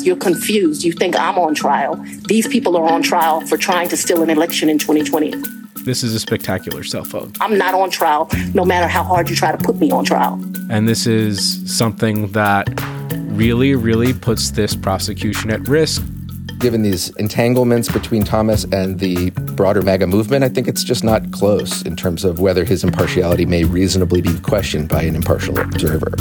You're confused. You think I'm on trial. These people are on trial for trying to steal an election in 2020. This is a spectacular cell phone. I'm not on trial, no matter how hard you try to put me on trial. And this is something that really, really puts this prosecution at risk. Given these entanglements between Thomas and the broader MAGA movement, I think it's just not close in terms of whether his impartiality may reasonably be questioned by an impartial observer.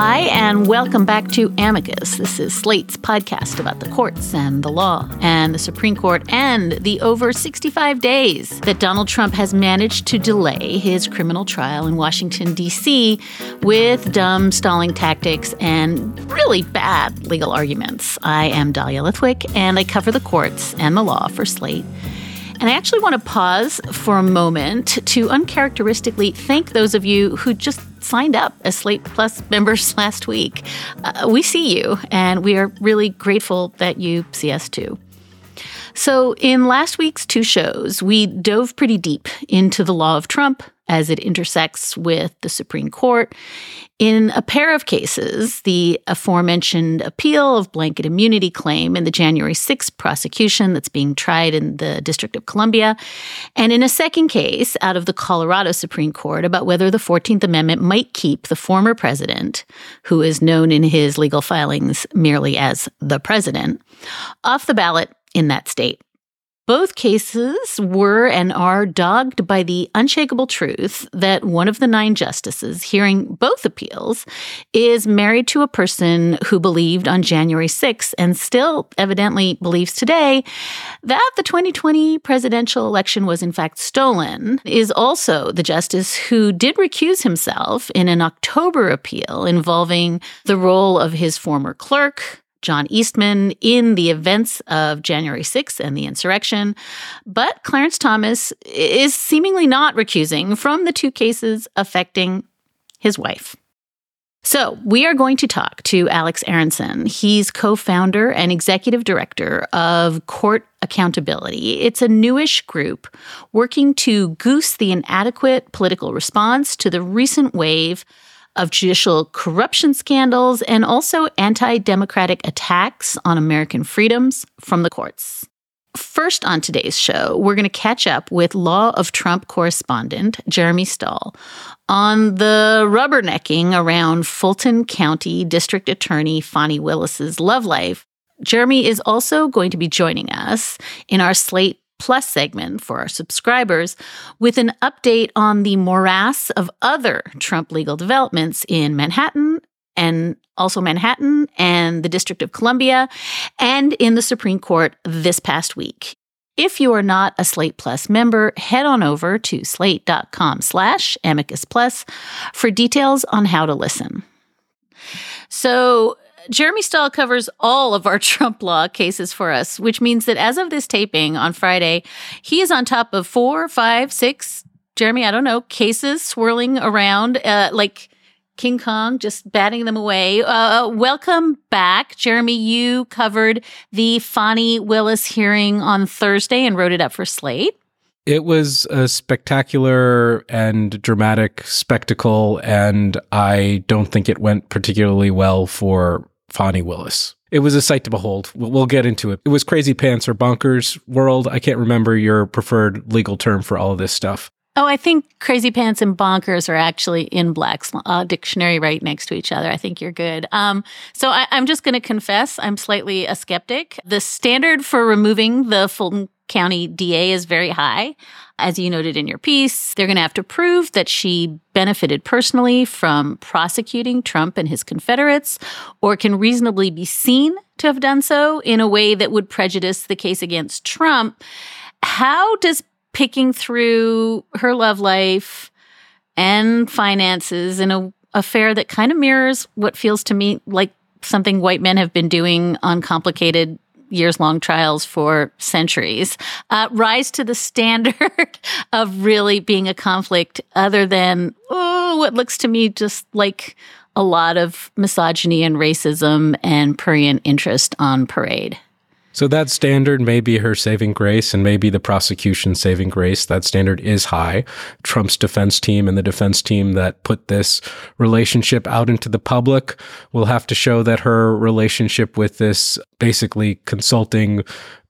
Hi, and welcome back to Amicus. This is Slate's podcast about the courts and the law and the Supreme Court and the over 65 days that Donald Trump has managed to delay his criminal trial in Washington, D.C. with dumb stalling tactics and really bad legal arguments. I am Dahlia Lithwick, and I cover the courts and the law for Slate. And I actually want to pause for a moment to uncharacteristically thank those of you who just signed up as Slate Plus members last week. Uh, we see you, and we are really grateful that you see us too. So, in last week's two shows, we dove pretty deep into the law of Trump as it intersects with the Supreme Court. In a pair of cases, the aforementioned appeal of blanket immunity claim in the January 6th prosecution that's being tried in the District of Columbia, and in a second case out of the Colorado Supreme Court about whether the 14th Amendment might keep the former president, who is known in his legal filings merely as the president, off the ballot in that state. Both cases were and are dogged by the unshakable truth that one of the nine justices hearing both appeals is married to a person who believed on January 6th and still evidently believes today that the 2020 presidential election was in fact stolen, is also the justice who did recuse himself in an October appeal involving the role of his former clerk, John Eastman in the events of January 6th and the insurrection. But Clarence Thomas is seemingly not recusing from the two cases affecting his wife. So, we are going to talk to Alex Aronson. He's co founder and executive director of Court Accountability. It's a newish group working to goose the inadequate political response to the recent wave of judicial corruption scandals and also anti democratic attacks on American freedoms from the courts. First, on today's show, we're going to catch up with Law of Trump correspondent Jeremy Stahl on the rubbernecking around Fulton County District Attorney Fani Willis's love life. Jeremy is also going to be joining us in our Slate Plus segment for our subscribers with an update on the morass of other Trump legal developments in Manhattan and also Manhattan and the District of Columbia and in the Supreme Court this past week. If you are not a Slate Plus member, head on over to slate.com slash amicus plus for details on how to listen. So Jeremy Stahl covers all of our Trump law cases for us, which means that as of this taping on Friday, he is on top of four, five, six, Jeremy, I don't know, cases swirling around uh, like King Kong, just batting them away. Uh, welcome back. Jeremy, you covered the Fani Willis hearing on Thursday and wrote it up for Slate. It was a spectacular and dramatic spectacle, and I don't think it went particularly well for Fani Willis. It was a sight to behold. We'll, get into it. It was crazy pants or bonkers world. I can't remember your preferred legal term for all of this stuff. Oh, I think crazy pants and bonkers are actually in Black's uh, dictionary right next to each other. I think you're good. Um, so I, I'm just going to confess I'm slightly a skeptic. The standard for removing the Fulton County DA is very high. As you noted in your piece, they're going to have to prove that she benefited personally from prosecuting Trump and his Confederates, or can reasonably be seen to have done so in a way that would prejudice the case against Trump. How does picking through her love life and finances in a affair that kind of mirrors what feels to me like something white men have been doing on complicated years long trials for centuries, uh, rise to the standard of really being a conflict other than oh, what looks to me just like a lot of misogyny and racism and prurient interest on parade. So that standard may be her saving grace and maybe the prosecution's saving grace. That standard is high. Trump's defense team and the defense team that put this relationship out into the public will have to show that her relationship with this basically consulting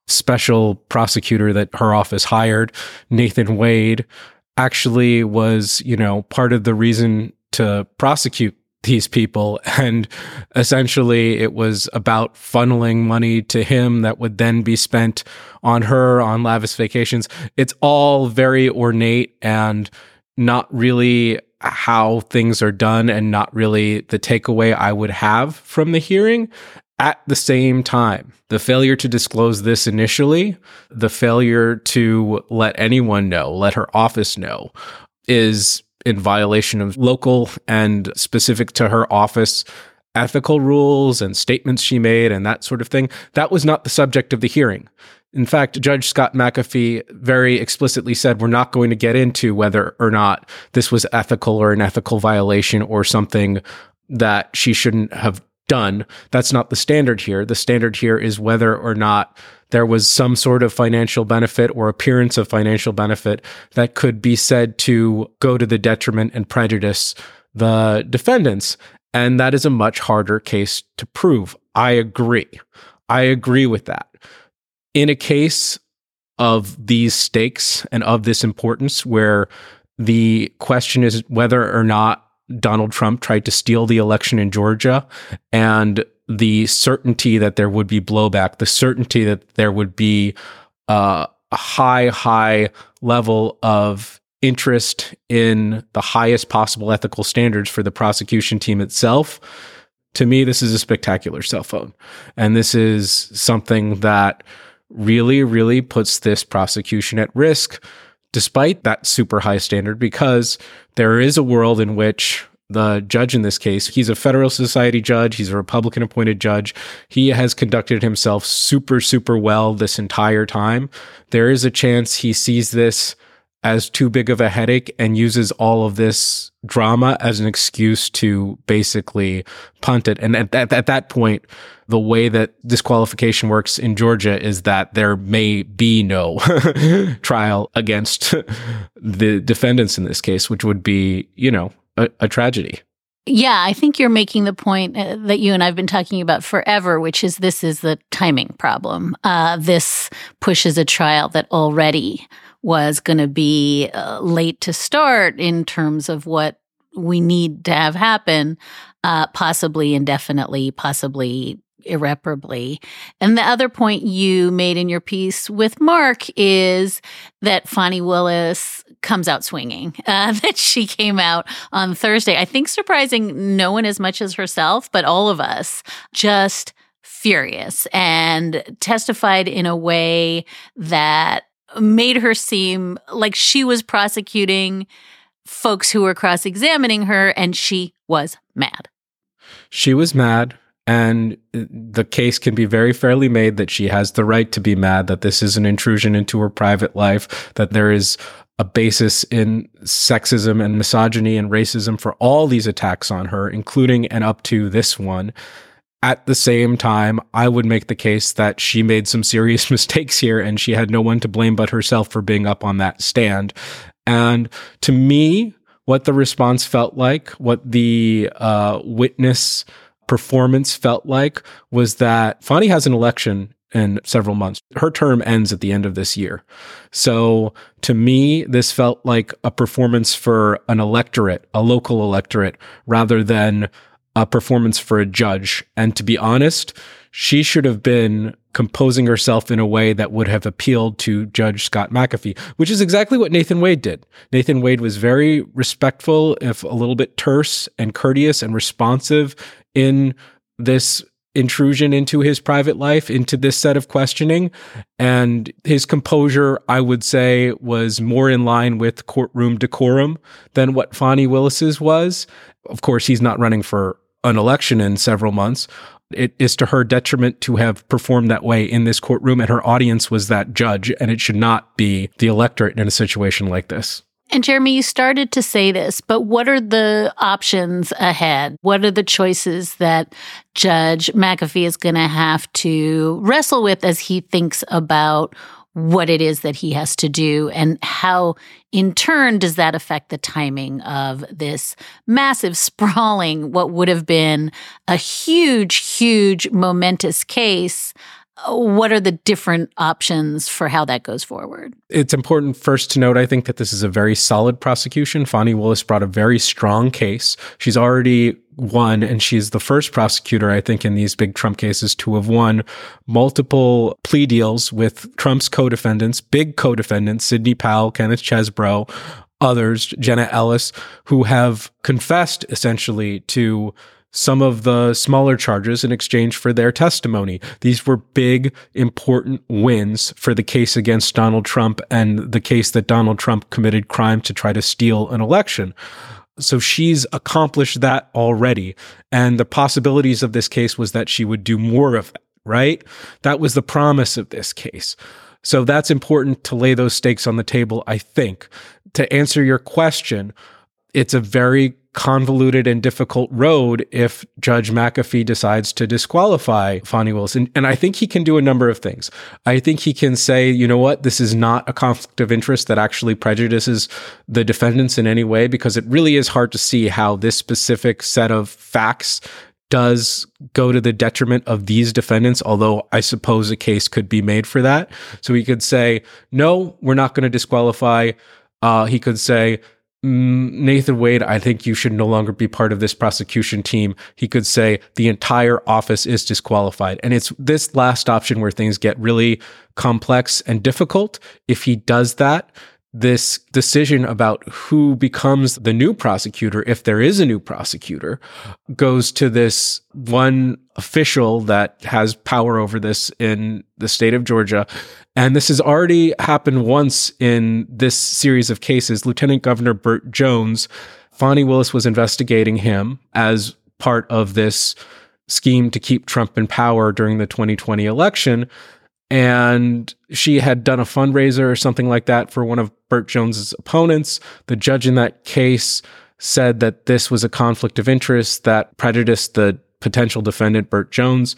special prosecutor that her office hired, Nathan Wade, actually was, you know, part of the reason to prosecute these people. And essentially, it was about funneling money to him that would then be spent on her on lavish vacations. It's all very ornate and not really how things are done and not really the takeaway I would have from the hearing. At the same time, the failure to disclose this initially, the failure to let anyone know, let her office know, is in violation of local and specific to her office ethical rules and statements she made and that sort of thing. That was not the subject of the hearing. In fact, Judge Scott McAfee very explicitly said we're not going to get into whether or not this was ethical or an ethical violation or something that she shouldn't have done. That's not the standard here. The standard here is whether or not there was some sort of financial benefit or appearance of financial benefit that could be said to go to the detriment and prejudice the defendants. And that is a much harder case to prove. I agree. I agree with that. In a case of these stakes and of this importance, where the question is whether or not Donald Trump tried to steal the election in Georgia and the certainty that there would be blowback, the certainty that there would be uh, a high, high level of interest in the highest possible ethical standards for the prosecution team itself. To me, this is a spectacular cell phone. And this is something that really, really puts this prosecution at risk, despite that super high standard, because there is a world in which the judge in this case. He's a Federal Society judge. He's a Republican appointed judge. He has conducted himself super, super well this entire time. There is a chance he sees this as too big of a headache and uses all of this drama as an excuse to basically punt it. And at, at, at that point, the way that disqualification works in Georgia is that there may be no trial against the defendants in this case, which would be, you know, a, a tragedy. Yeah, I think you're making the point uh, that you and I've been talking about forever, which is this is the timing problem. Uh, this pushes a trial that already was going to be uh, late to start in terms of what we need to have happen, uh, possibly indefinitely, possibly irreparably. And the other point you made in your piece with Mark is that Fani Willis comes out swinging, uh, that she came out on Thursday. I think surprising no one as much as herself, but all of us just furious and testified in a way that made her seem like she was prosecuting folks who were cross examining her and she was mad. She was mad. And the case can be very fairly made that she has the right to be mad, that this is an intrusion into her private life, that there is a basis in sexism and misogyny and racism for all these attacks on her, including and up to this one. At the same time, I would make the case that she made some serious mistakes here and she had no one to blame but herself for being up on that stand. And to me, what the response felt like, what the uh, witness performance felt like was that Fani has an election in several months. Her term ends at the end of this year. So to me, this felt like a performance for an electorate, a local electorate, rather than performance for a judge. And to be honest, she should have been composing herself in a way that would have appealed to Judge Scott McAfee, which is exactly what Nathan Wade did. Nathan Wade was very respectful, if a little bit terse and courteous and responsive in this intrusion into his private life, into this set of questioning. And his composure, I would say, was more in line with courtroom decorum than what Fani Willis's was. Of course, he's not running for an election in several months. It is to her detriment to have performed that way in this courtroom, and her audience was that judge, and it should not be the electorate in a situation like this. And Jeremy, you started to say this, but what are the options ahead? What are the choices that Judge McAfee is going to have to wrestle with as he thinks about what it is that he has to do and how in turn does that affect the timing of this massive sprawling what would have been a huge huge momentous case what are the different options for how that goes forward? It's important first to note, I think, that this is a very solid prosecution. Fani Willis brought a very strong case. She's already won, and she's the first prosecutor, I think, in these big Trump cases to have won multiple plea deals with Trump's co defendants, big co defendants, Sidney Powell, Kenneth Chesebro, others, Jenna Ellis, who have confessed essentially to some of the smaller charges in exchange for their testimony. These were big, important wins for the case against Donald Trump and the case that Donald Trump committed crime to try to steal an election. So she's accomplished that already. And the possibilities of this case was that she would do more of that, right? That was the promise of this case. So that's important to lay those stakes on the table, I think. To answer your question, it's a very convoluted and difficult road if Judge McAfee decides to disqualify Fani Willis. And, I think he can do a number of things. I think he can say, you know what, this is not a conflict of interest that actually prejudices the defendants in any way, because it really is hard to see how this specific set of facts does go to the detriment of these defendants, although I suppose a case could be made for that. So he could say, no, we're not going to disqualify. Uh, he could say, Nathan Wade, I think you should no longer be part of this prosecution team. He could say the entire office is disqualified. And it's this last option where things get really complex and difficult. If he does that, this decision about who becomes the new prosecutor, if there is a new prosecutor, goes to this one official that has power over this in the state of Georgia. And this has already happened once in this series of cases. Lieutenant Governor Burt Jones, Fani Willis was investigating him as part of this scheme to keep Trump in power during the 2020 election and she had done a fundraiser or something like that for one of Burt Jones's opponents. The judge in that case said that this was a conflict of interest that prejudiced the potential defendant Burt Jones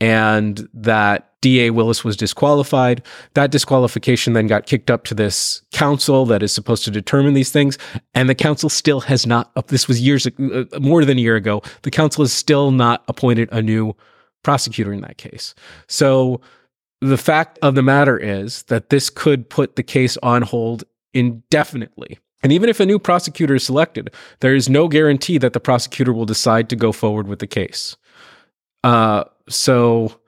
and that DA Willis was disqualified. That disqualification then got kicked up to this council that is supposed to determine these things. And the council still has not, this was years, uh, more than a year ago, the council has still not appointed a new prosecutor in that case. So the fact of the matter is that this could put the case on hold indefinitely. And even if a new prosecutor is selected, there is no guarantee that the prosecutor will decide to go forward with the case. Uh, so,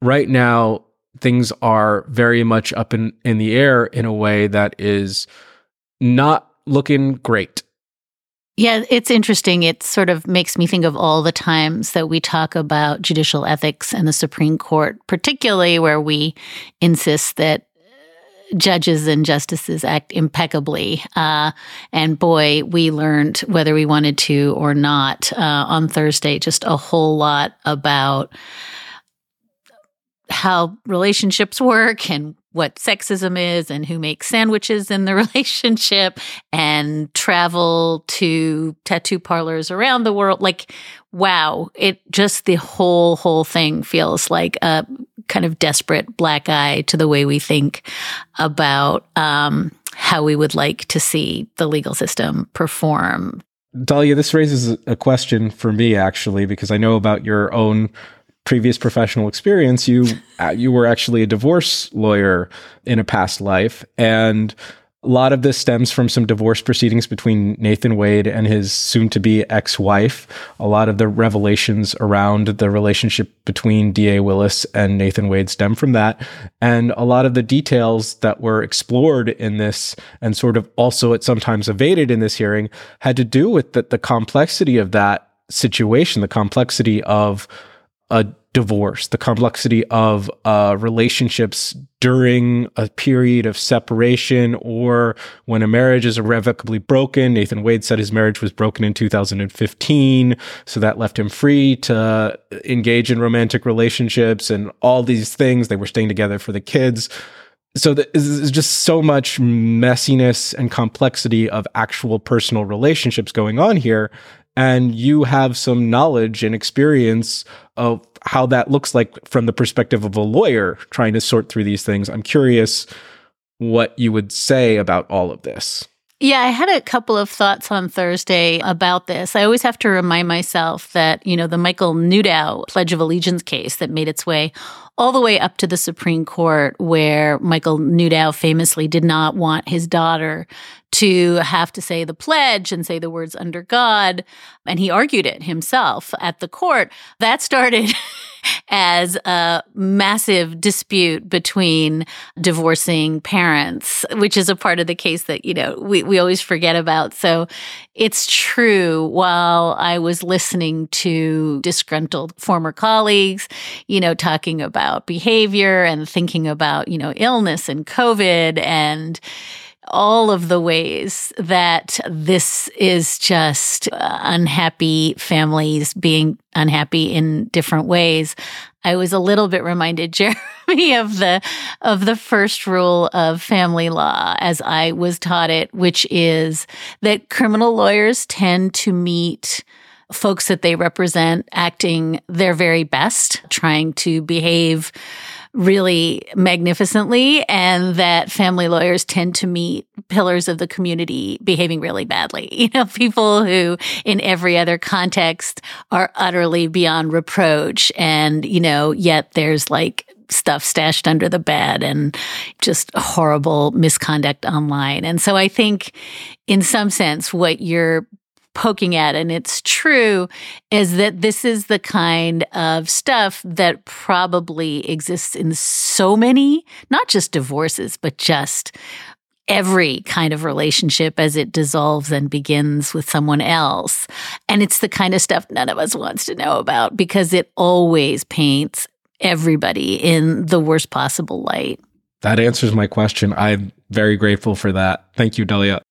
right now, things are very much up in, in the air in a way that is not looking great. Yeah, it's interesting. It sort of makes me think of all the times that we talk about judicial ethics and the Supreme Court, particularly where we insist that judges and justices act impeccably. Uh, and boy, we learned, whether we wanted to or not, uh, on Thursday, just a whole lot about how relationships work and what sexism is and who makes sandwiches in the relationship and travel to tattoo parlors around the world. Like, wow, it just the whole, whole thing feels like a kind of desperate black eye to the way we think about um, how we would like to see the legal system perform. Dahlia, this raises a question for me actually, because I know about your own previous professional experience, you uh, you were actually a divorce lawyer in a past life, and a lot of this stems from some divorce proceedings between Nathan Wade and his soon-to-be ex-wife. A lot of the revelations around the relationship between D.A. Willis and Nathan Wade stem from that, and a lot of the details that were explored in this and sort of also it sometimes evaded in this hearing had to do with the, the complexity of that situation, the complexity of a divorce, the complexity of uh, relationships during a period of separation or when a marriage is irrevocably broken. Nathan Wade said his marriage was broken in 2015, so that left him free to engage in romantic relationships and all these things. They were staying together for the kids. so there's just so much messiness and complexity of actual personal relationships going on here and you have some knowledge and experience of how that looks like from the perspective of a lawyer trying to sort through these things i'm curious what you would say about all of this yeah, I had a couple of thoughts on Thursday about this. I always have to remind myself that, you know, the Michael Newdow Pledge of Allegiance case that made its way all the way up to the Supreme Court, where Michael Newdow famously did not want his daughter to have to say the pledge and say the words under God. And he argued it himself at the court. That started as a massive dispute between divorcing parents, which is a part of the case that, you know, we, we always forget about. So it's true. While I was listening to disgruntled former colleagues, you know, talking about behavior and thinking about, you know, illness and COVID and, all of the ways that this is just uh, unhappy families being unhappy in different ways. I was a little bit reminded, Jeremy, of the of the first rule of family law as I was taught it, which is that criminal lawyers tend to meet folks that they represent acting their very best, trying to behave really magnificently, and that family lawyers tend to meet pillars of the community behaving really badly. You know, people who in every other context are utterly beyond reproach. And, you know, yet there's like stuff stashed under the bed and just horrible misconduct online. And so I think in some sense, what you're poking at, and it's true, is that this is the kind of stuff that probably exists in so many, not just divorces, but just every kind of relationship as it dissolves and begins with someone else. And it's the kind of stuff none of us wants to know about because it always paints everybody in the worst possible light. That answers my question. I'm very grateful for that. Thank you, Dahlia.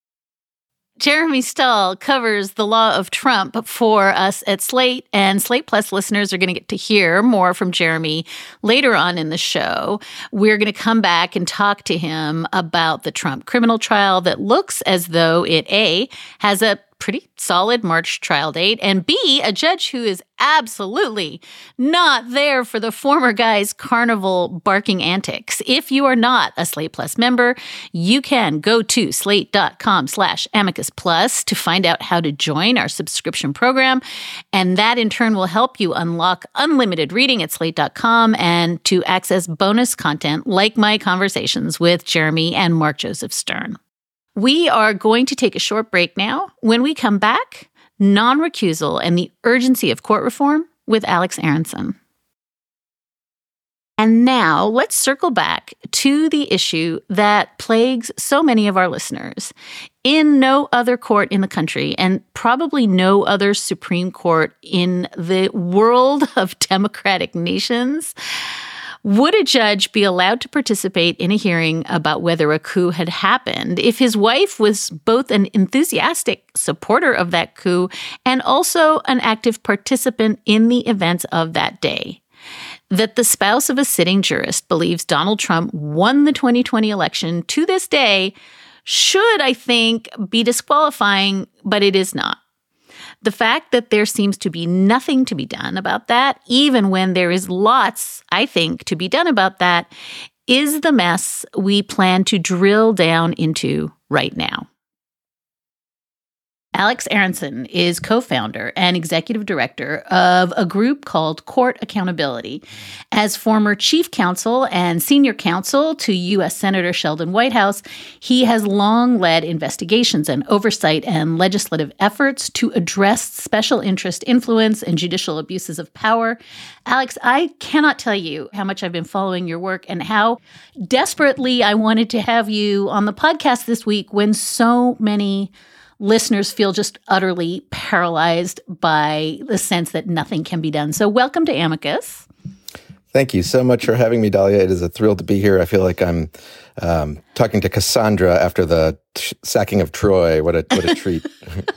Jeremy Stahl covers the law of Trump for us at Slate, and Slate Plus listeners are going to get to hear more from Jeremy later on in the show. We're going to come back and talk to him about the Trump criminal trial that looks as though it A has a pretty solid March trial date, and B, a judge who is absolutely not there for the former guy's carnival barking antics. If you are not a Slate Plus member, you can go to slate.com slash amicus plus to find out how to join our subscription program. And that in turn will help you unlock unlimited reading at slate.com and to access bonus content like my conversations with Jeremy and Mark Joseph Stern. We are going to take a short break now. When we come back, non recusal and the urgency of court reform with Alex Aronson. And now let's circle back to the issue that plagues so many of our listeners. In no other court in the country, and probably no other Supreme Court in the world of democratic nations, would a judge be allowed to participate in a hearing about whether a coup had happened if his wife was both an enthusiastic supporter of that coup and also an active participant in the events of that day? That the spouse of a sitting jurist believes Donald Trump won the 2020 election to this day should, I think, be disqualifying, but it is not. The fact that there seems to be nothing to be done about that, even when there is lots, I think, to be done about that, is the mess we plan to drill down into right now. Alex Aronson is co founder and executive director of a group called Court Accountability. As former chief counsel and senior counsel to U.S. Senator Sheldon Whitehouse, he has long led investigations and oversight and legislative efforts to address special interest influence and judicial abuses of power. Alex, I cannot tell you how much I've been following your work and how desperately I wanted to have you on the podcast this week when so many listeners feel just utterly paralyzed by the sense that nothing can be done. So, welcome to Amicus. Thank you so much for having me, Dahlia. It is a thrill to be here. I feel like I'm um, talking to Cassandra after the t- sacking of Troy. What a what a treat!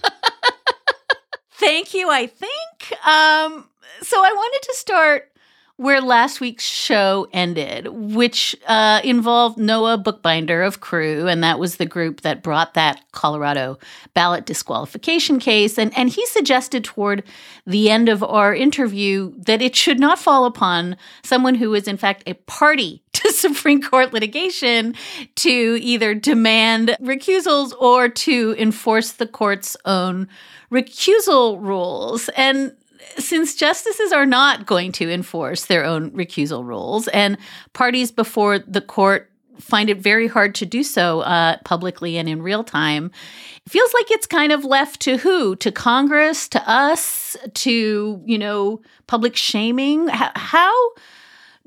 Thank you. I think um, so. I wanted to start where last week's show ended, which uh, involved Noah Bookbinder of CREW, and that was the group that brought that Colorado ballot disqualification case. And, and he suggested toward the end of our interview that it should not fall upon someone who is, in fact, a party to Supreme Court litigation to either demand recusals or to enforce the court's own recusal rules. And since justices are not going to enforce their own recusal rules, and parties before the court find it very hard to do so uh, publicly and in real time, it feels like it's kind of left to who? To Congress, to us, to, you know, public shaming? H- how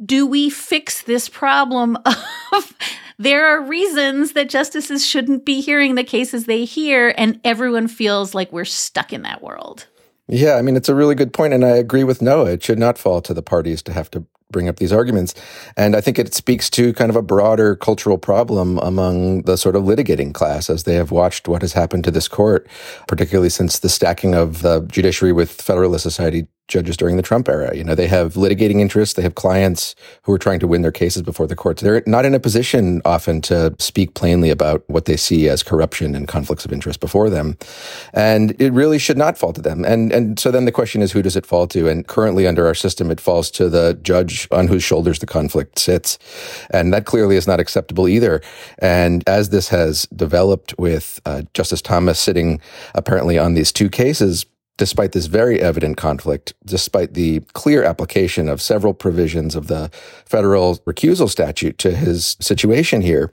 do we fix this problem of there are reasons that justices shouldn't be hearing the cases they hear, and everyone feels like we're stuck in that world? Yeah, I mean, it's a really good point, and I agree with Noah. It should not fall to the parties to have to bring up these arguments. And I think it speaks to kind of a broader cultural problem among the sort of litigating class as they have watched what has happened to this court, particularly since the stacking of the judiciary with Federalist Society judges during the Trump era. You know, they have litigating interests, they have clients who are trying to win their cases before the courts. They're not in a position often to speak plainly about what they see as corruption and conflicts of interest before them. And it really should not fall to them. And and so then the question is who does it fall to? And currently under our system it falls to the judge on whose shoulders the conflict sits. And that clearly is not acceptable either. And as this has developed with uh, Justice Thomas sitting apparently on these two cases, despite this very evident conflict, despite the clear application of several provisions of the federal recusal statute to his situation here,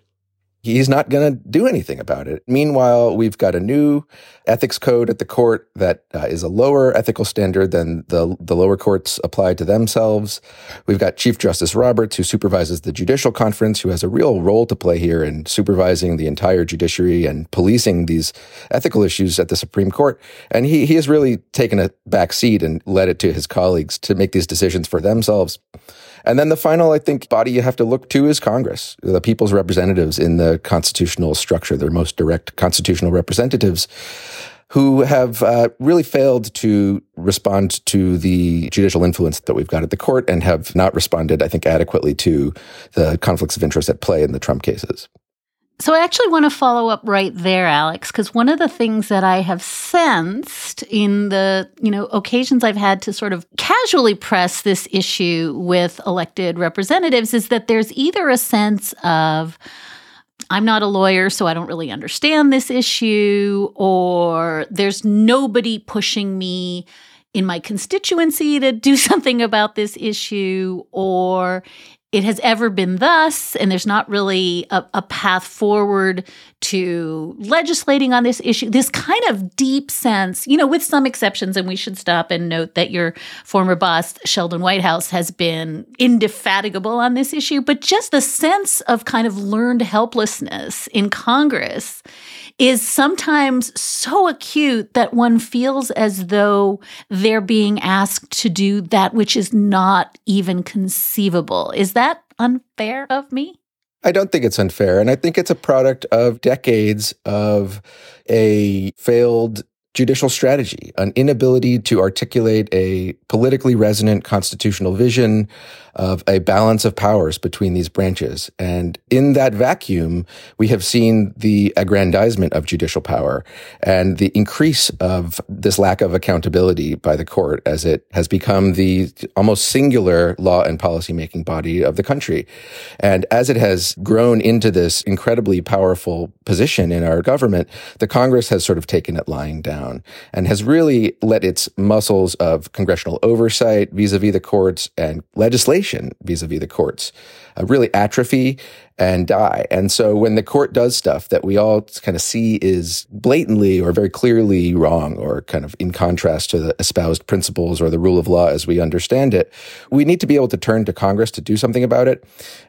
he's not going to do anything about it. Meanwhile, we've got a new ethics code at the court that uh, is a lower ethical standard than the, the lower courts apply to themselves. We've got Chief Justice Roberts, who supervises the judicial conference, who has a real role to play here in supervising the entire judiciary and policing these ethical issues at the Supreme Court. And he, he has really taken a back seat and led it to his colleagues to make these decisions for themselves. And then the final, I think, body you have to look to is Congress, the people's representatives in the constitutional structure, their most direct constitutional representatives who have uh, really failed to respond to the judicial influence that we've got at the court and have not responded, I think, adequately to the conflicts of interest at play in the Trump cases. So I actually want to follow up right there, Alex, because one of the things that I have sensed in the, you know, occasions I've had to sort of casually press this issue with elected representatives is that there's either a sense of I'm not a lawyer, so I don't really understand this issue, or there's nobody pushing me in my constituency to do something about this issue, or it has ever been thus, and there's not really a, a, path forward to legislating on this issue. This kind of deep sense, you know, with some exceptions, and we should stop and note that your former boss, Sheldon Whitehouse, has been indefatigable on this issue, but just the sense of kind of learned helplessness in Congress is sometimes so acute that one feels as though they're being asked to do that which is not even conceivable. Is that unfair of me? I don't think it's unfair. And I think it's a product of decades of a failed judicial strategy, an inability to articulate a politically resonant constitutional vision of a balance of powers between these branches. And in that vacuum, we have seen the aggrandizement of judicial power and the increase of this lack of accountability by the court as it has become the almost singular law and policy making body of the country. And as it has grown into this incredibly powerful position in our government, the Congress has sort of taken it lying down and has really let its muscles of congressional oversight vis-a-vis the courts and legislation vis-a-vis the courts really atrophy and die. And so when the court does stuff that we all kind of see is blatantly or very clearly wrong or kind of in contrast to the espoused principles or the rule of law as we understand it, we need to be able to turn to Congress to do something about it.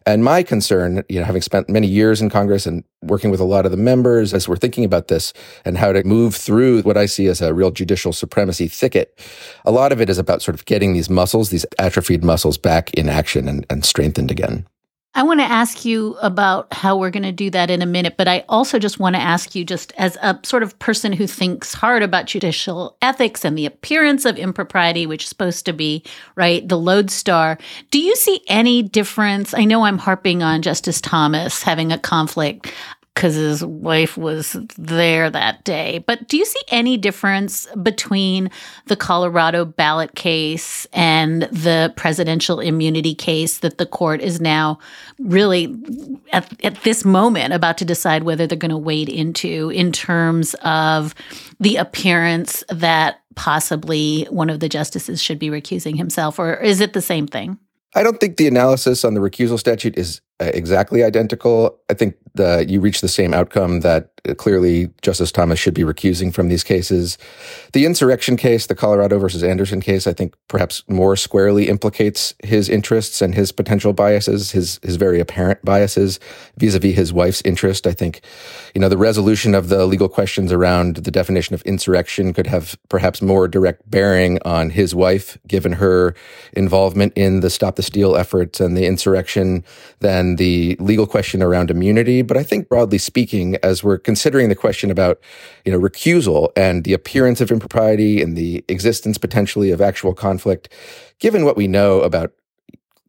And my concern, you know, having spent many years in Congress and working with a lot of the members as we're thinking about this and how to move through what I see as a real judicial supremacy thicket, a lot of it is about sort of getting these muscles, these atrophied muscles back in action and, and strengthened again. I want to ask you about how we're going to do that in a minute, but I also just want to ask you, just as a sort of person who thinks hard about judicial ethics and the appearance of impropriety, which is supposed to be, right, the lodestar, do you see any difference? I know I'm harping on Justice Thomas having a conflict because his wife was there that day. But do you see any difference between the Colorado ballot case and the presidential immunity case that the court is now really at, at this moment about to decide whether they're going to wade into in terms of the appearance that possibly one of the justices should be recusing himself? Or is it the same thing? I don't think the analysis on the recusal statute is uh, exactly identical. I think the, you reach the same outcome that uh, Uh, clearly Justice Thomas should be recusing from these cases. The insurrection case, the Colorado versus Anderson case, I think perhaps more squarely implicates his interests and his potential biases, his his very apparent biases vis-a-vis his wife's interest. I think, you know, the resolution of the legal questions around the definition of insurrection could have perhaps more direct bearing on his wife, given her involvement in the Stop the Steal efforts and the insurrection than the legal question around immunity. But I think broadly speaking, as we're considering the question about, you know, recusal and the appearance of impropriety and the existence potentially of actual conflict, given what we know about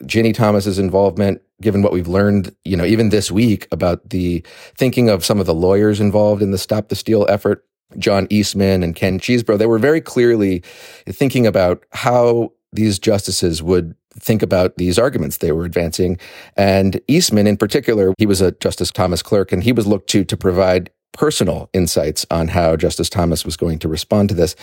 Ginny Thomas's involvement, given what we've learned, you know, even this week about the thinking of some of the lawyers involved in the Stop the Steal effort, John Eastman and Ken Chesebro, they were very clearly thinking about how these justices would think about these arguments they were advancing. And Eastman, in particular, he was a Justice Thomas clerk, and he was looked to to provide personal insights on how Justice Thomas was going to respond to this.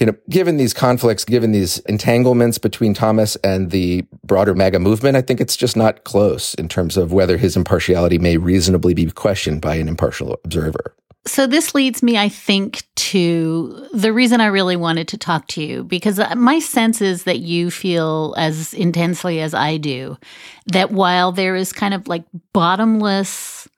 You know, given these conflicts, given these entanglements between Thomas and the broader MAGA movement, I think it's just not close in terms of whether his impartiality may reasonably be questioned by an impartial observer. So, this leads me, I think, to the reason I really wanted to talk to you because my sense is that you feel as intensely as I do that while there is kind of like bottomless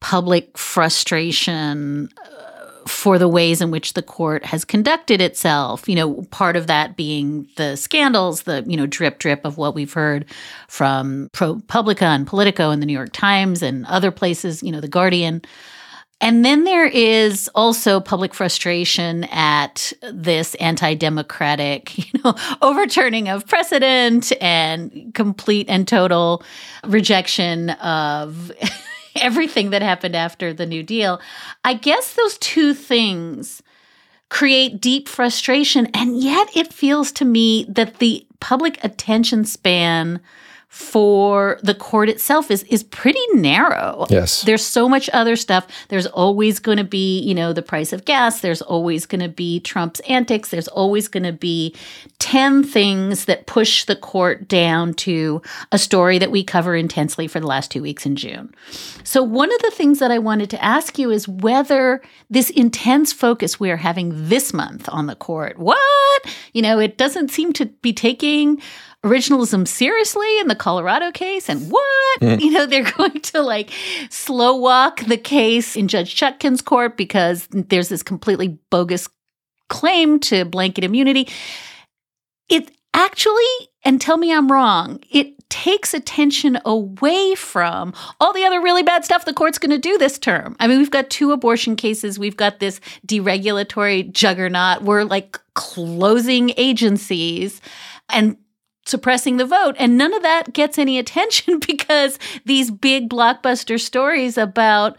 public frustration uh, for the ways in which the court has conducted itself. You know, part of that being the scandals, the, you know, drip drip of what we've heard from ProPublica and Politico and the New York Times and other places, you know, The Guardian. And then there is also public frustration at this anti-democratic, you know, overturning of precedent and complete and total rejection of everything that happened after the New Deal. I guess those two things create deep frustration and yet it feels to me that the public attention span for the court itself is is pretty narrow. Yes. There's so much other stuff. There's always going to be, you know, the price of gas, there's always going to be Trump's antics, there's always going to be 10 things that push the court down to a story that we cover intensely for the last 2 weeks in June. So one of the things that I wanted to ask you is whether this intense focus we are having this month on the court. What? You know, it doesn't seem to be taking originalism seriously in the Colorado case and what? Mm. You know, they're going to like slow walk the case in Judge Chutkan's court because there's this completely bogus claim to blanket immunity. It actually, and tell me I'm wrong, it takes attention away from all the other really bad stuff the court's going to do this term. I mean, we've got two abortion cases, we've got this deregulatory juggernaut, we're like closing agencies. And suppressing the vote. And none of that gets any attention because these big blockbuster stories about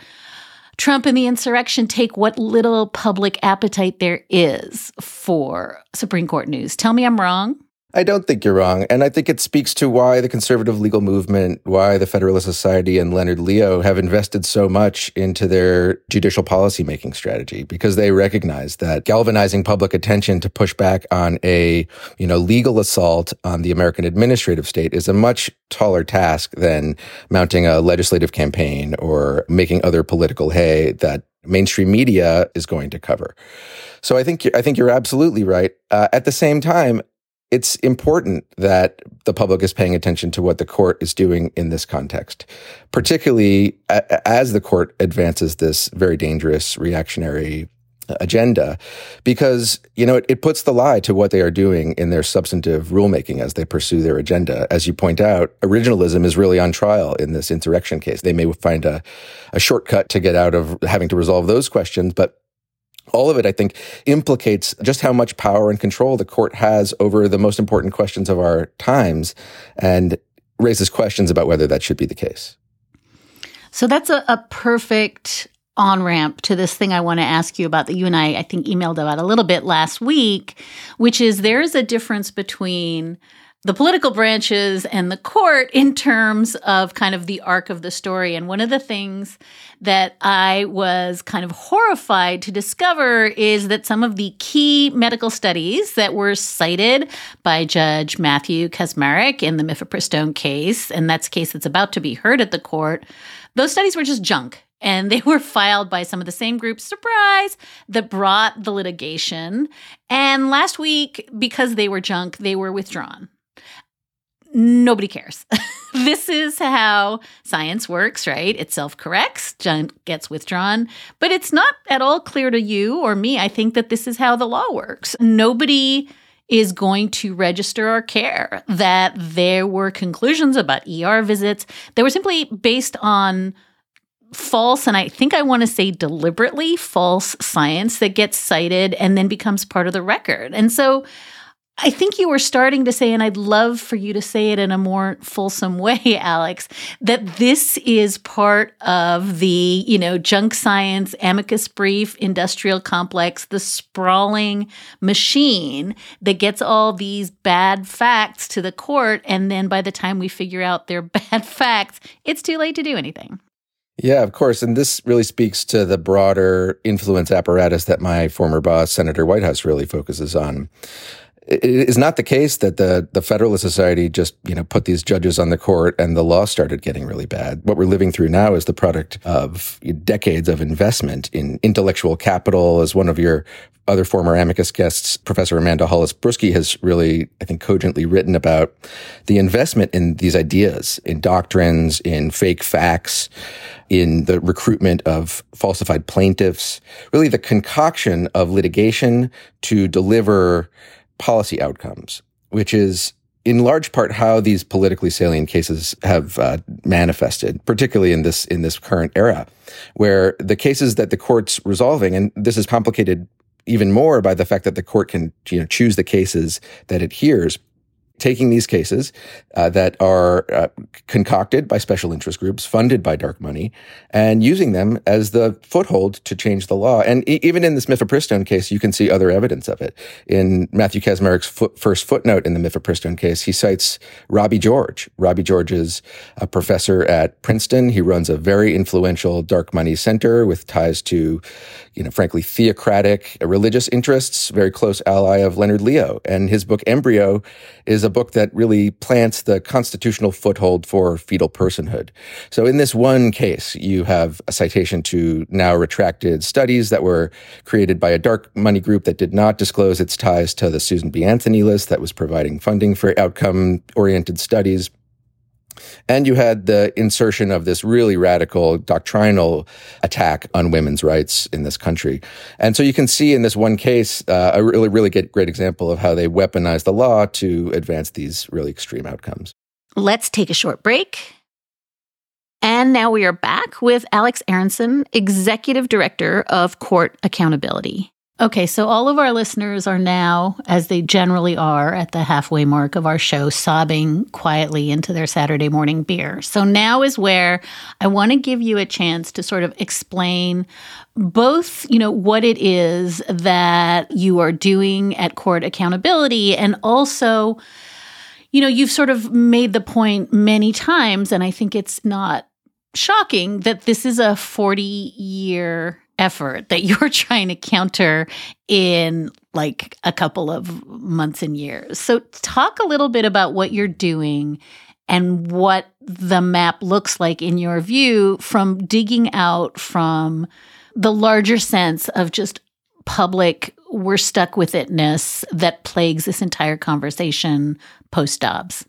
Trump and the insurrection take what little public appetite there is for Supreme Court news. Tell me I'm wrong. I don't think you're wrong. And I think it speaks to why the conservative legal movement, why the Federalist Society and Leonard Leo have invested so much into their judicial policymaking strategy because they recognize that galvanizing public attention to push back on a, you know, legal assault on the American administrative state is a much taller task than mounting a legislative campaign or making other political hay that mainstream media is going to cover. So I think I think you're absolutely right. Uh, at the same time, it's important that the public is paying attention to what the court is doing in this context, particularly as the court advances this very dangerous reactionary agenda because you know it, it, puts the lie to what they are doing in their substantive rulemaking as they pursue their agenda. As you point out originalism is really on trial in this insurrection case. They may find a, a shortcut to get out of having to resolve those questions but all of it, I think, implicates just how much power and control the court has over the most important questions of our times and raises questions about whether that should be the case. So that's a, a perfect on ramp to this thing I want to ask you about that you and I, I think, emailed about a little bit last week, which is there's a difference between the political branches and the court in terms of kind of the arc of the story. And one of the things that I was kind of horrified to discover is that some of the key medical studies that were cited by Judge Matthew Kacsmaryk in the mifepristone case, and that's a case that's about to be heard at the court, those studies were just junk and they were filed by some of the same groups, surprise, that brought the litigation. And last week, because they were junk, they were withdrawn nobody cares. this is how science works, right? It self corrects, gets withdrawn, but it's not at all clear to you or me. I think that this is how the law works. Nobody is going to register or care that there were conclusions about ER visits that were simply based on false and I think I want to say deliberately false science that gets cited and then becomes part of the record. And so I think you were starting to say, and I'd love for you to say it in a more fulsome way, Alex, that this is part of the, you know, junk science, amicus brief, industrial complex, the sprawling machine that gets all these bad facts to the court. And then by the time we figure out they're bad facts, it's too late to do anything. Yeah, of course. And this really speaks to the broader influence apparatus that my former boss, Senator Whitehouse, really focuses on it is not the case that the the Federalist Society just you know put these judges on the court and the law started getting really bad. What we're living through now is the product of decades of investment in intellectual capital. As one of your other former amicus guests, Professor Amanda Hollis Brusky, has really, I think, cogently written about the investment in these ideas, in doctrines, in fake facts, in the recruitment of falsified plaintiffs, really the concoction of litigation to deliver policy outcomes, which is in large part how these politically salient cases have uh, manifested, particularly in this in this current era, where the cases that the court's resolving, and this is complicated even more by the fact that the court can you know choose the cases that it hears taking these cases uh, that are uh, concocted by special interest groups, funded by dark money, and using them as the foothold to change the law. And e- even in this mifepristone case, you can see other evidence of it. In Matthew Kacsmaryk's fo- first footnote in the mifepristone case, he cites Robbie George. Robbie George is a professor at Princeton. He runs a very influential dark money center with ties to, you know, frankly, theocratic religious interests, very close ally of Leonard Leo. And his book Embryo is a book that really plants the constitutional foothold for fetal personhood. So in this one case, you have a citation to now retracted studies that were created by a dark money group that did not disclose its ties to the Susan B. Anthony list that was providing funding for outcome oriented studies. And you had the insertion of this really radical doctrinal attack on women's rights in this country. And so you can see in this one case uh, a really, really great example of how they weaponize the law to advance these really extreme outcomes. Let's take a short break. And now we are back with Alex Aronson, Executive Director of Court Accountability. Okay, so all of our listeners are now, as they generally are at the halfway mark of our show, sobbing quietly into their Saturday morning beer. So now is where I want to give you a chance to sort of explain both, you know, what it is that you are doing at court accountability and also, you know, you've sort of made the point many times, and I think it's not shocking that this is a 40 year effort that you're trying to counter in like a couple of months and years. So, talk a little bit about what you're doing and what the map looks like in your view from digging out from the larger sense of just public we're stuck with itness that plagues this entire conversation post Dobbs.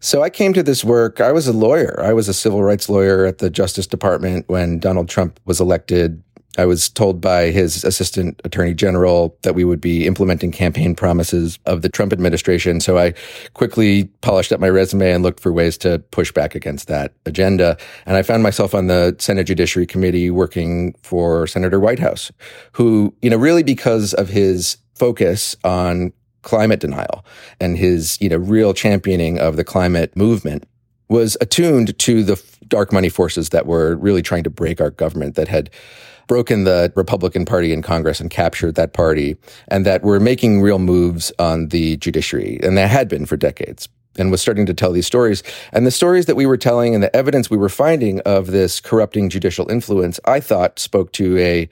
So I came to this work. I was a lawyer. I was a civil rights lawyer at the Justice Department when Donald Trump was elected I was told by his assistant attorney general that we would be implementing campaign promises of the Trump administration. So I quickly polished up my resume and looked for ways to push back against that agenda. And I found myself on the Senate Judiciary Committee working for Senator Whitehouse, who, you know, really because of his focus on climate denial and his, you know, real championing of the climate movement was attuned to the dark money forces that were really trying to break our government that had broken the Republican Party in Congress and captured that party, and that were making real moves on the judiciary. And they had been for decades and was starting to tell these stories. And the stories that we were telling and the evidence we were finding of this corrupting judicial influence, I thought spoke to a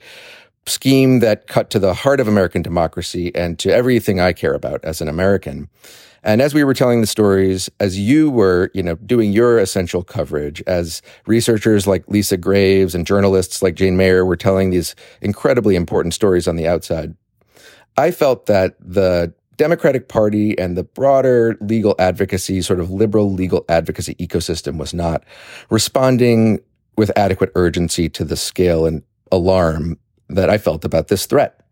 scheme that cut to the heart of American democracy and to everything I care about as an American. And as we were telling the stories, as you were, you know, doing your essential coverage, as researchers like Lisa Graves and journalists like Jane Mayer were telling these incredibly important stories on the outside, I felt that the Democratic Party and the broader legal advocacy, sort of liberal legal advocacy ecosystem was not responding with adequate urgency to the scale and alarm that I felt about this threat.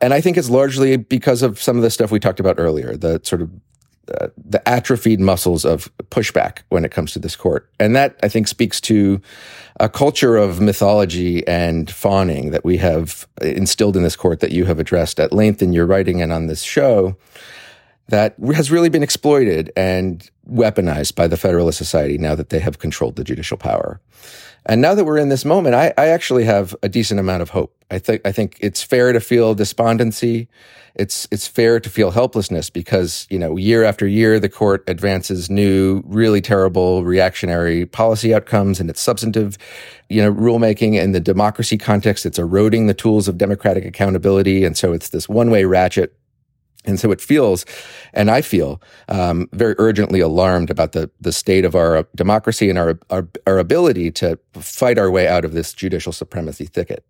And I think it's largely because of some of the stuff we talked about earlier, the sort of uh, the atrophied muscles of pushback when it comes to this court. And that I think speaks to a culture of mythology and fawning that we have instilled in this court that you have addressed at length in your writing and on this show that has really been exploited and weaponized by the Federalist Society now that they have controlled the judicial power. And now that we're in this moment, I, I actually have a decent amount of hope. I think I think it's fair to feel despondency. It's it's fair to feel helplessness because you know year after year the court advances new, really terrible reactionary policy outcomes and its substantive, you know, rulemaking in the democracy context. It's eroding the tools of democratic accountability, and so it's this one way ratchet and so it feels, and I feel um, very urgently alarmed about the the state of our democracy and our, our our ability to fight our way out of this judicial supremacy thicket.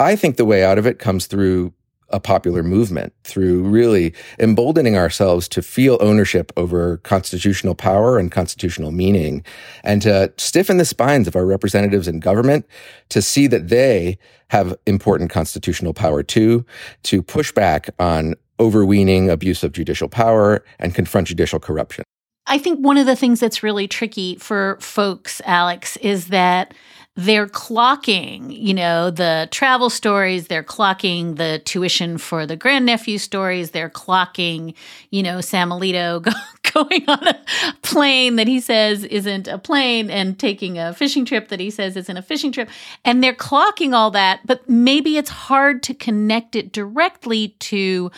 I think the way out of it comes through a popular movement, through really emboldening ourselves to feel ownership over constitutional power and constitutional meaning, and to stiffen the spines of our representatives in government to see that they have important constitutional power too, to push back on overweening abuse of judicial power and confront judicial corruption. I think one of the things that's really tricky for folks, Alex, is that they're clocking, you know, the travel stories, they're clocking the tuition for the grandnephew stories, they're clocking, you know, Sam Alito going on a plane that he says isn't a plane and taking a fishing trip that he says isn't a fishing trip. And they're clocking all that, but maybe it's hard to connect it directly to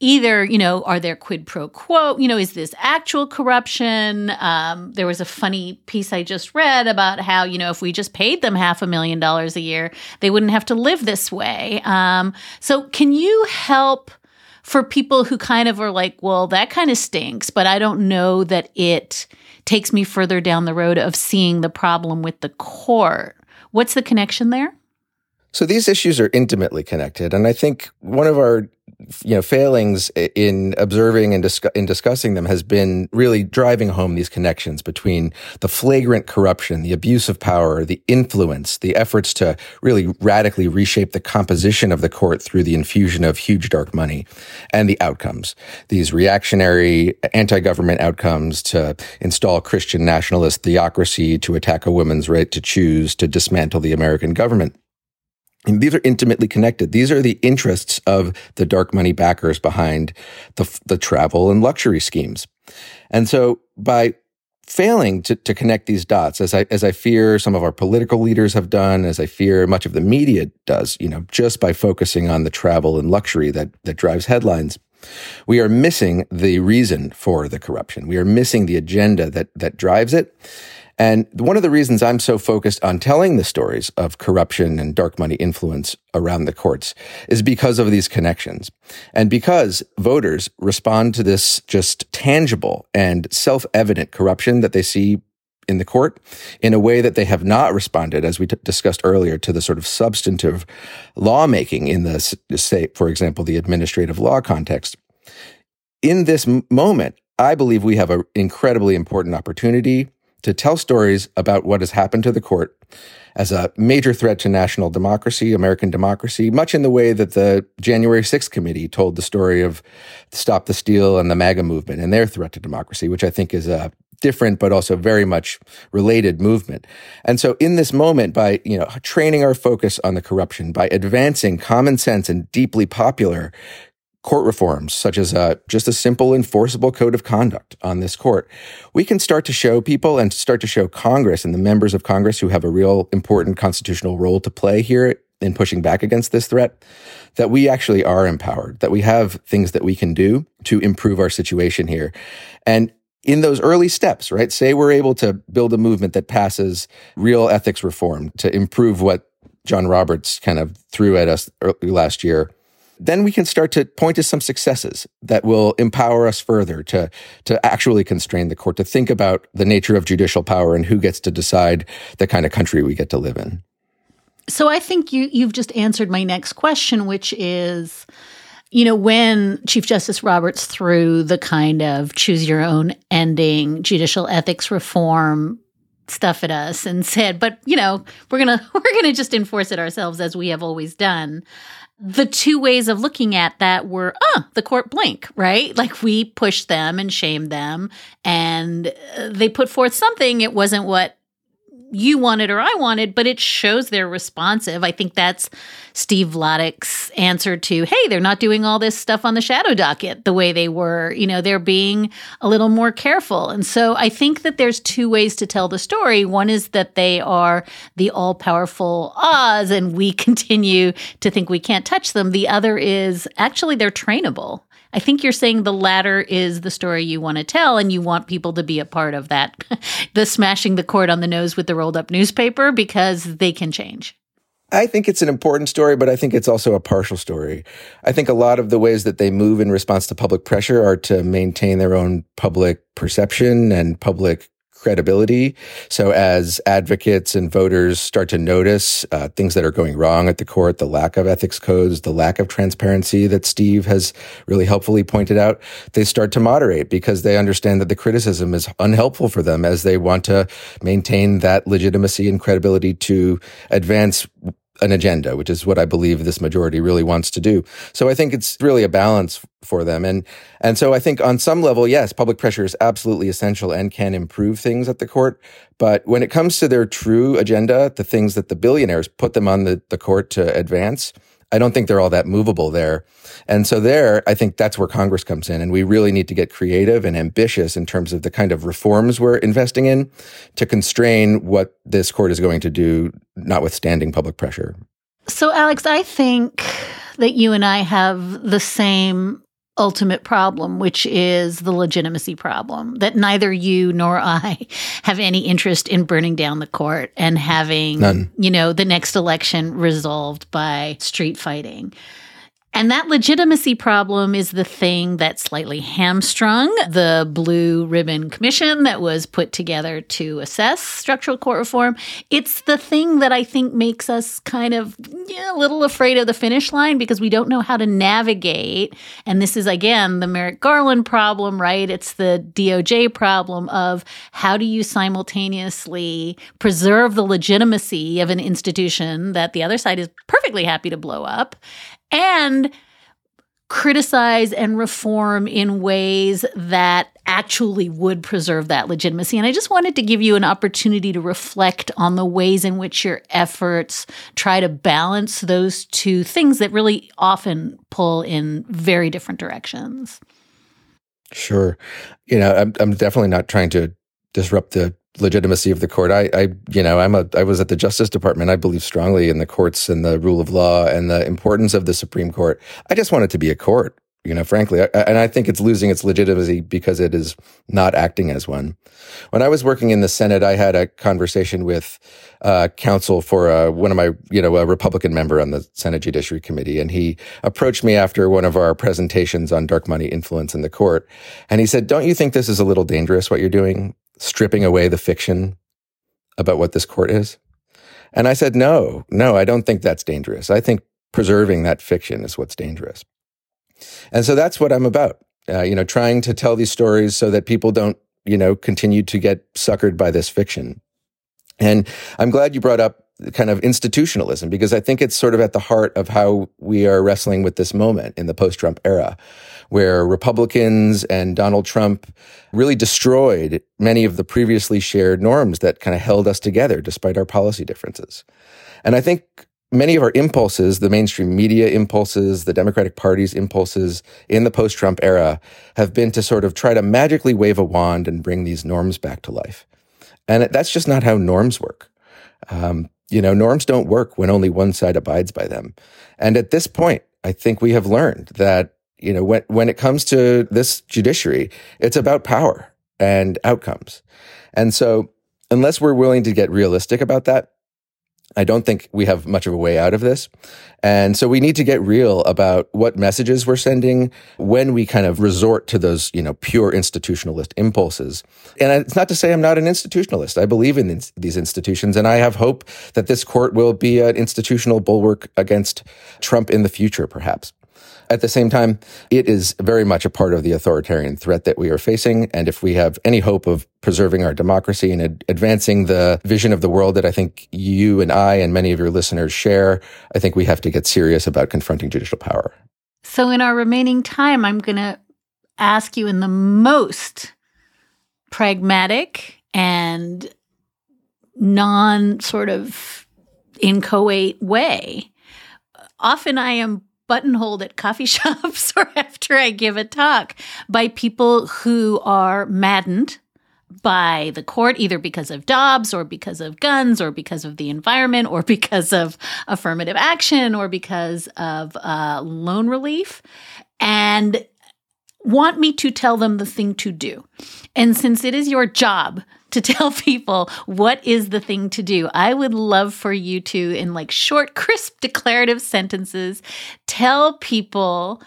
either, you know, are there quid pro quo? You know, is this actual corruption? Um, there was a funny piece I just read about how, you know, if we just paid them half a million dollars a year, they wouldn't have to live this way. Um, so, can you help? For people who kind of are like, well, that kind of stinks, but I don't know that it takes me further down the road of seeing the problem with the court. What's the connection there? So these issues are intimately connected. And I think one of our you know failings in observing and in discussing them has been really driving home these connections between the flagrant corruption, the abuse of power, the influence, the efforts to really radically reshape the composition of the court through the infusion of huge dark money, and the outcomes. These reactionary anti-government outcomes to install Christian nationalist theocracy, to attack a woman's right to choose, to dismantle the American government. And these are intimately connected. These are the interests of the dark money backers behind the, the travel and luxury schemes. And so by failing to, to connect these dots, as I, as I fear some of our political leaders have done, as I fear much of the media does, you know, just by focusing on the travel and luxury that, that drives headlines, we are missing the reason for the corruption. We are missing the agenda that, that drives it. And one of the reasons I'm so focused on telling the stories of corruption and dark money influence around the courts is because of these connections. And because voters respond to this just tangible and self-evident corruption that they see in the court in a way that they have not responded, as we t- discussed earlier, to the sort of substantive lawmaking in the, say, for example, the administrative law context. In this moment, I believe we have an incredibly important opportunity to tell stories about what has happened to the court as a major threat to national democracy, American democracy, much in the way that the January 6th committee told the story of Stop the Steal and the MAGA movement and their threat to democracy, which I think is a different but also very much related movement. And so in this moment by, you know, training our focus on the corruption, by advancing common sense and deeply popular court reforms, such as uh, just a simple enforceable code of conduct on this court, we can start to show people and start to show Congress and the members of Congress who have a real important constitutional role to play here in pushing back against this threat that we actually are empowered, that we have things that we can do to improve our situation here. And in those early steps, right? Say we're able to build a movement that passes real ethics reform to improve what John Roberts kind of threw at us last year then we can start to point to some successes that will empower us further to, to actually constrain the court, to think about the nature of judicial power and who gets to decide the kind of country we get to live in. So I think you, you've just answered my next question, which is, you know, when Chief Justice Roberts threw the kind of choose your own ending judicial ethics reform stuff at us and said, but you know, we're to we're to just enforce it ourselves as we have always done the two ways of looking at that were, uh, the court blink, right? Like we pushed them and shamed them and uh, they put forth something. It wasn't what you wanted or I wanted, but it shows they're responsive. I think that's Steve Vladeck's answer to, hey, they're not doing all this stuff on the shadow docket the way they were. You know, they're being a little more careful. And so I think that there's two ways to tell the story. One is that they are the all powerful Oz and we continue to think we can't touch them. The other is actually they're trainable. I think you're saying the latter is the story you want to tell, and you want people to be a part of that, the smashing the court on the nose with the rolled up newspaper, because they can change. I think it's an important story, but I think it's also a partial story. I think a lot of the ways that they move in response to public pressure are to maintain their own public perception and public credibility. So as advocates and voters start to notice uh, things that are going wrong at the court, the lack of ethics codes, the lack of transparency that Steve has really helpfully pointed out, they start to moderate because they understand that the criticism is unhelpful for them as they want to maintain that legitimacy and credibility to advance an agenda, which is what I believe this majority really wants to do. So I think it's really a balance for them. And, and so I think on some level, yes, public pressure is absolutely essential and can improve things at the court. But when it comes to their true agenda, the things that the billionaires put them on the, the court to advance, I don't think they're all that movable there. And so there, I think that's where Congress comes in. And we really need to get creative and ambitious in terms of the kind of reforms we're investing in to constrain what this court is going to do, notwithstanding public pressure. So, Alex, I think that you and I have the same ultimate problem, which is the legitimacy problem that neither you nor I have any interest in burning down the court and having, None. you know, the next election resolved by street fighting. And that legitimacy problem is the thing that slightly hamstrung the Blue Ribbon Commission that was put together to assess structural court reform. It's the thing that I think makes us kind of yeah, a little afraid of the finish line because we don't know how to navigate. And this is, again, the Merrick Garland problem, right? It's the DOJ problem of how do you simultaneously preserve the legitimacy of an institution that the other side is perfectly happy to blow up and criticize and reform in ways that actually would preserve that legitimacy. And I just wanted to give you an opportunity to reflect on the ways in which your efforts try to balance those two things that really often pull in very different directions. Sure. You know, I'm, I'm definitely not trying to disrupt the legitimacy of the court. I, I, you know, I'm a, I was at the Justice Department. I believe strongly in the courts and the rule of law and the importance of the Supreme Court. I just want it to be a court, you know, frankly. and I think it's losing its legitimacy because it is not acting as one. When I was working in the Senate, I had a conversation with uh, counsel for uh, one of my, you know, a Republican member on the Senate Judiciary Committee, and he approached me after one of our presentations on dark money influence in the court, and he said, "Don't you think this is a little dangerous what you're doing? Stripping away the fiction about what this court is? And I said, no, no, I don't think that's dangerous. I think preserving that fiction is what's dangerous. And so that's what I'm about. Uh, you know, trying to tell these stories so that people don't you know, continue to get suckered by this fiction. And I'm glad you brought up kind of institutionalism because I think it's sort of at the heart of how we are wrestling with this moment in the post Trump era, where Republicans and Donald Trump really destroyed many of the previously shared norms that kind of held us together despite our policy differences. And I think many of our impulses, the mainstream media impulses, the Democratic Party's impulses in the post Trump era have been to sort of try to magically wave a wand and bring these norms back to life. And that's just not how norms work. Um, you know, norms don't work when only one side abides by them. And at this point, I think we have learned that, you know, when, when it comes to this judiciary, it's about power and outcomes. And so unless we're willing to get realistic about that, I don't think we have much of a way out of this. And so we need to get real about what messages we're sending when we kind of resort to those, you know, pure institutionalist impulses. And it's not to say I'm not an institutionalist. I believe in these institutions and I have hope that this court will be an institutional bulwark against Trump in the future, perhaps. At the same time, it is very much a part of the authoritarian threat that we are facing. And if we have any hope of preserving our democracy and ad- advancing the vision of the world that I think you and I and many of your listeners share, I think we have to get serious about confronting judicial power. So, in our remaining time, I'm going to ask you in the most pragmatic and non sort of inchoate way. Often I am buttonholed at coffee shops or after I give a talk by people who are maddened by the court, either because of Dobbs or because of guns or because of the environment or because of affirmative action or because of uh, loan relief, and want me to tell them the thing to do. And since it is your job to tell people what is the thing to do. I would love for you to, in like short, crisp, declarative sentences, tell people.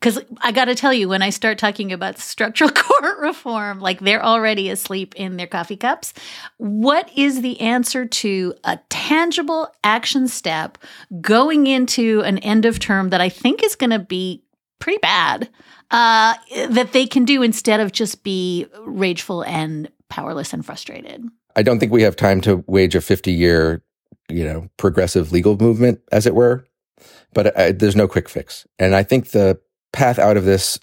Because I got to tell you, when I start talking about structural court reform, like they're already asleep in their coffee cups. What is the answer to a tangible action step going into an end of term that I think is going to be pretty bad uh, that they can do instead of just be rageful and powerless and frustrated. I don't think we have time to wage a 50 year, you know, progressive legal movement, as it were. But I, there's no quick fix. And I think the path out of this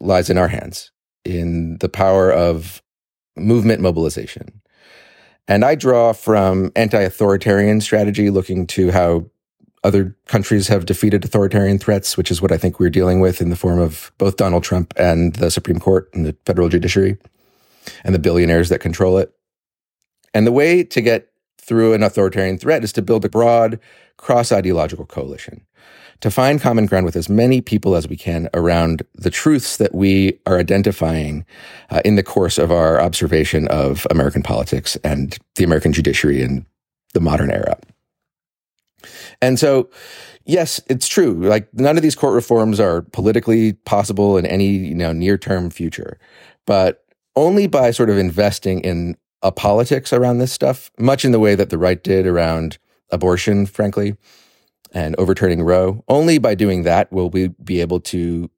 lies in our hands, in the power of movement mobilization. And I draw from anti authoritarian strategy, looking to how other countries have defeated authoritarian threats, which is what I think we're dealing with in the form of both Donald Trump and the Supreme Court and the federal judiciary and the billionaires that control it. And the way to get through an authoritarian threat is to build a broad cross ideological coalition, to find common ground with as many people as we can around the truths that we are identifying uh, in the course of our observation of American politics and the American judiciary in the modern era. And so, yes, it's true. Like none of these court reforms are politically possible in any, you know, near-term future. But only by sort of investing in a politics around this stuff, much in the way that the right did around abortion, frankly, and overturning Roe. Only by doing that will we be able to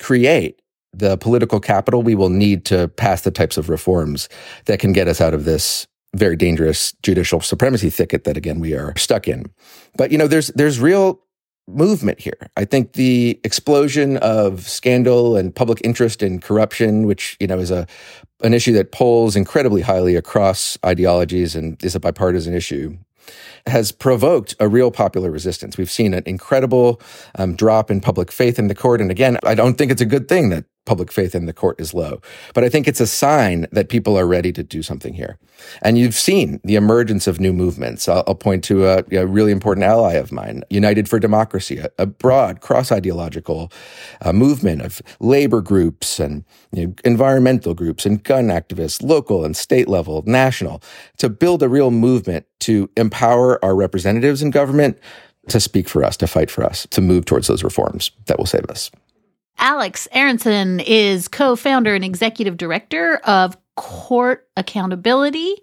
create the political capital we will need to pass the types of reforms that can get us out of this very dangerous judicial supremacy thicket that again we are stuck in. But you know, there's there's real movement here. I think the explosion of scandal and public interest in corruption, which you know is a an issue that polls incredibly highly across ideologies and is a bipartisan issue, has provoked a real popular resistance. We've seen an incredible um, drop in public faith in the court, and again, I don't think it's a good thing that public faith in the court is low. But I think it's a sign that people are ready to do something here. And you've seen the emergence of new movements. I'll, I'll point to a, a, really important ally of mine, United for Democracy, a, a broad cross ideological uh, movement of labor groups and you know, environmental groups and gun activists, local and state level, national, to build a real movement to empower our representatives in government to speak for us, to fight for us, to move towards those reforms that will save us. Alex Aronson is co founder and executive director of Court Accountability.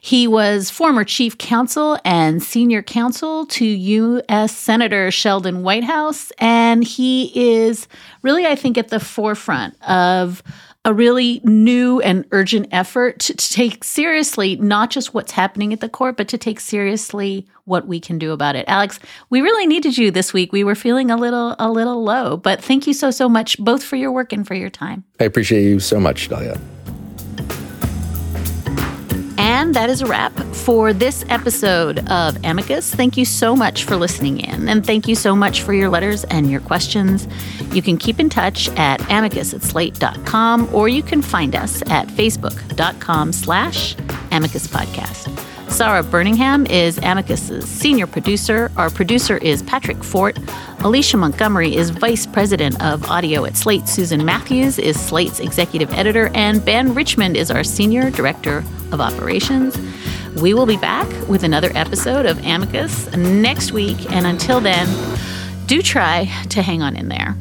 He was former chief counsel and senior counsel to U.S. Senator Sheldon Whitehouse. And he is really, I think, at the forefront of a really new and urgent effort to, to take seriously not just what's happening at the court, but to take seriously what we can do about it. Alex, we really needed you this week. We were feeling a little a little low, but thank you so so much both for your work and for your time. I appreciate you so much, Dahlia. And that is a wrap for this episode of Amicus. Thank you so much for listening in, and thank you so much for your letters and your questions. You can keep in touch at amicus at slate.com, or you can find us at facebook.com slash amicus podcast. Sarah Birmingham is Amicus's senior producer. Our producer is Patrick Fort. Alicia Montgomery is vice president of audio at Slate. Susan Matthews is Slate's executive editor. And Ben Richmond is our senior director of operations. We will be back with another episode of Amicus next week. And until then, do try to hang on in there.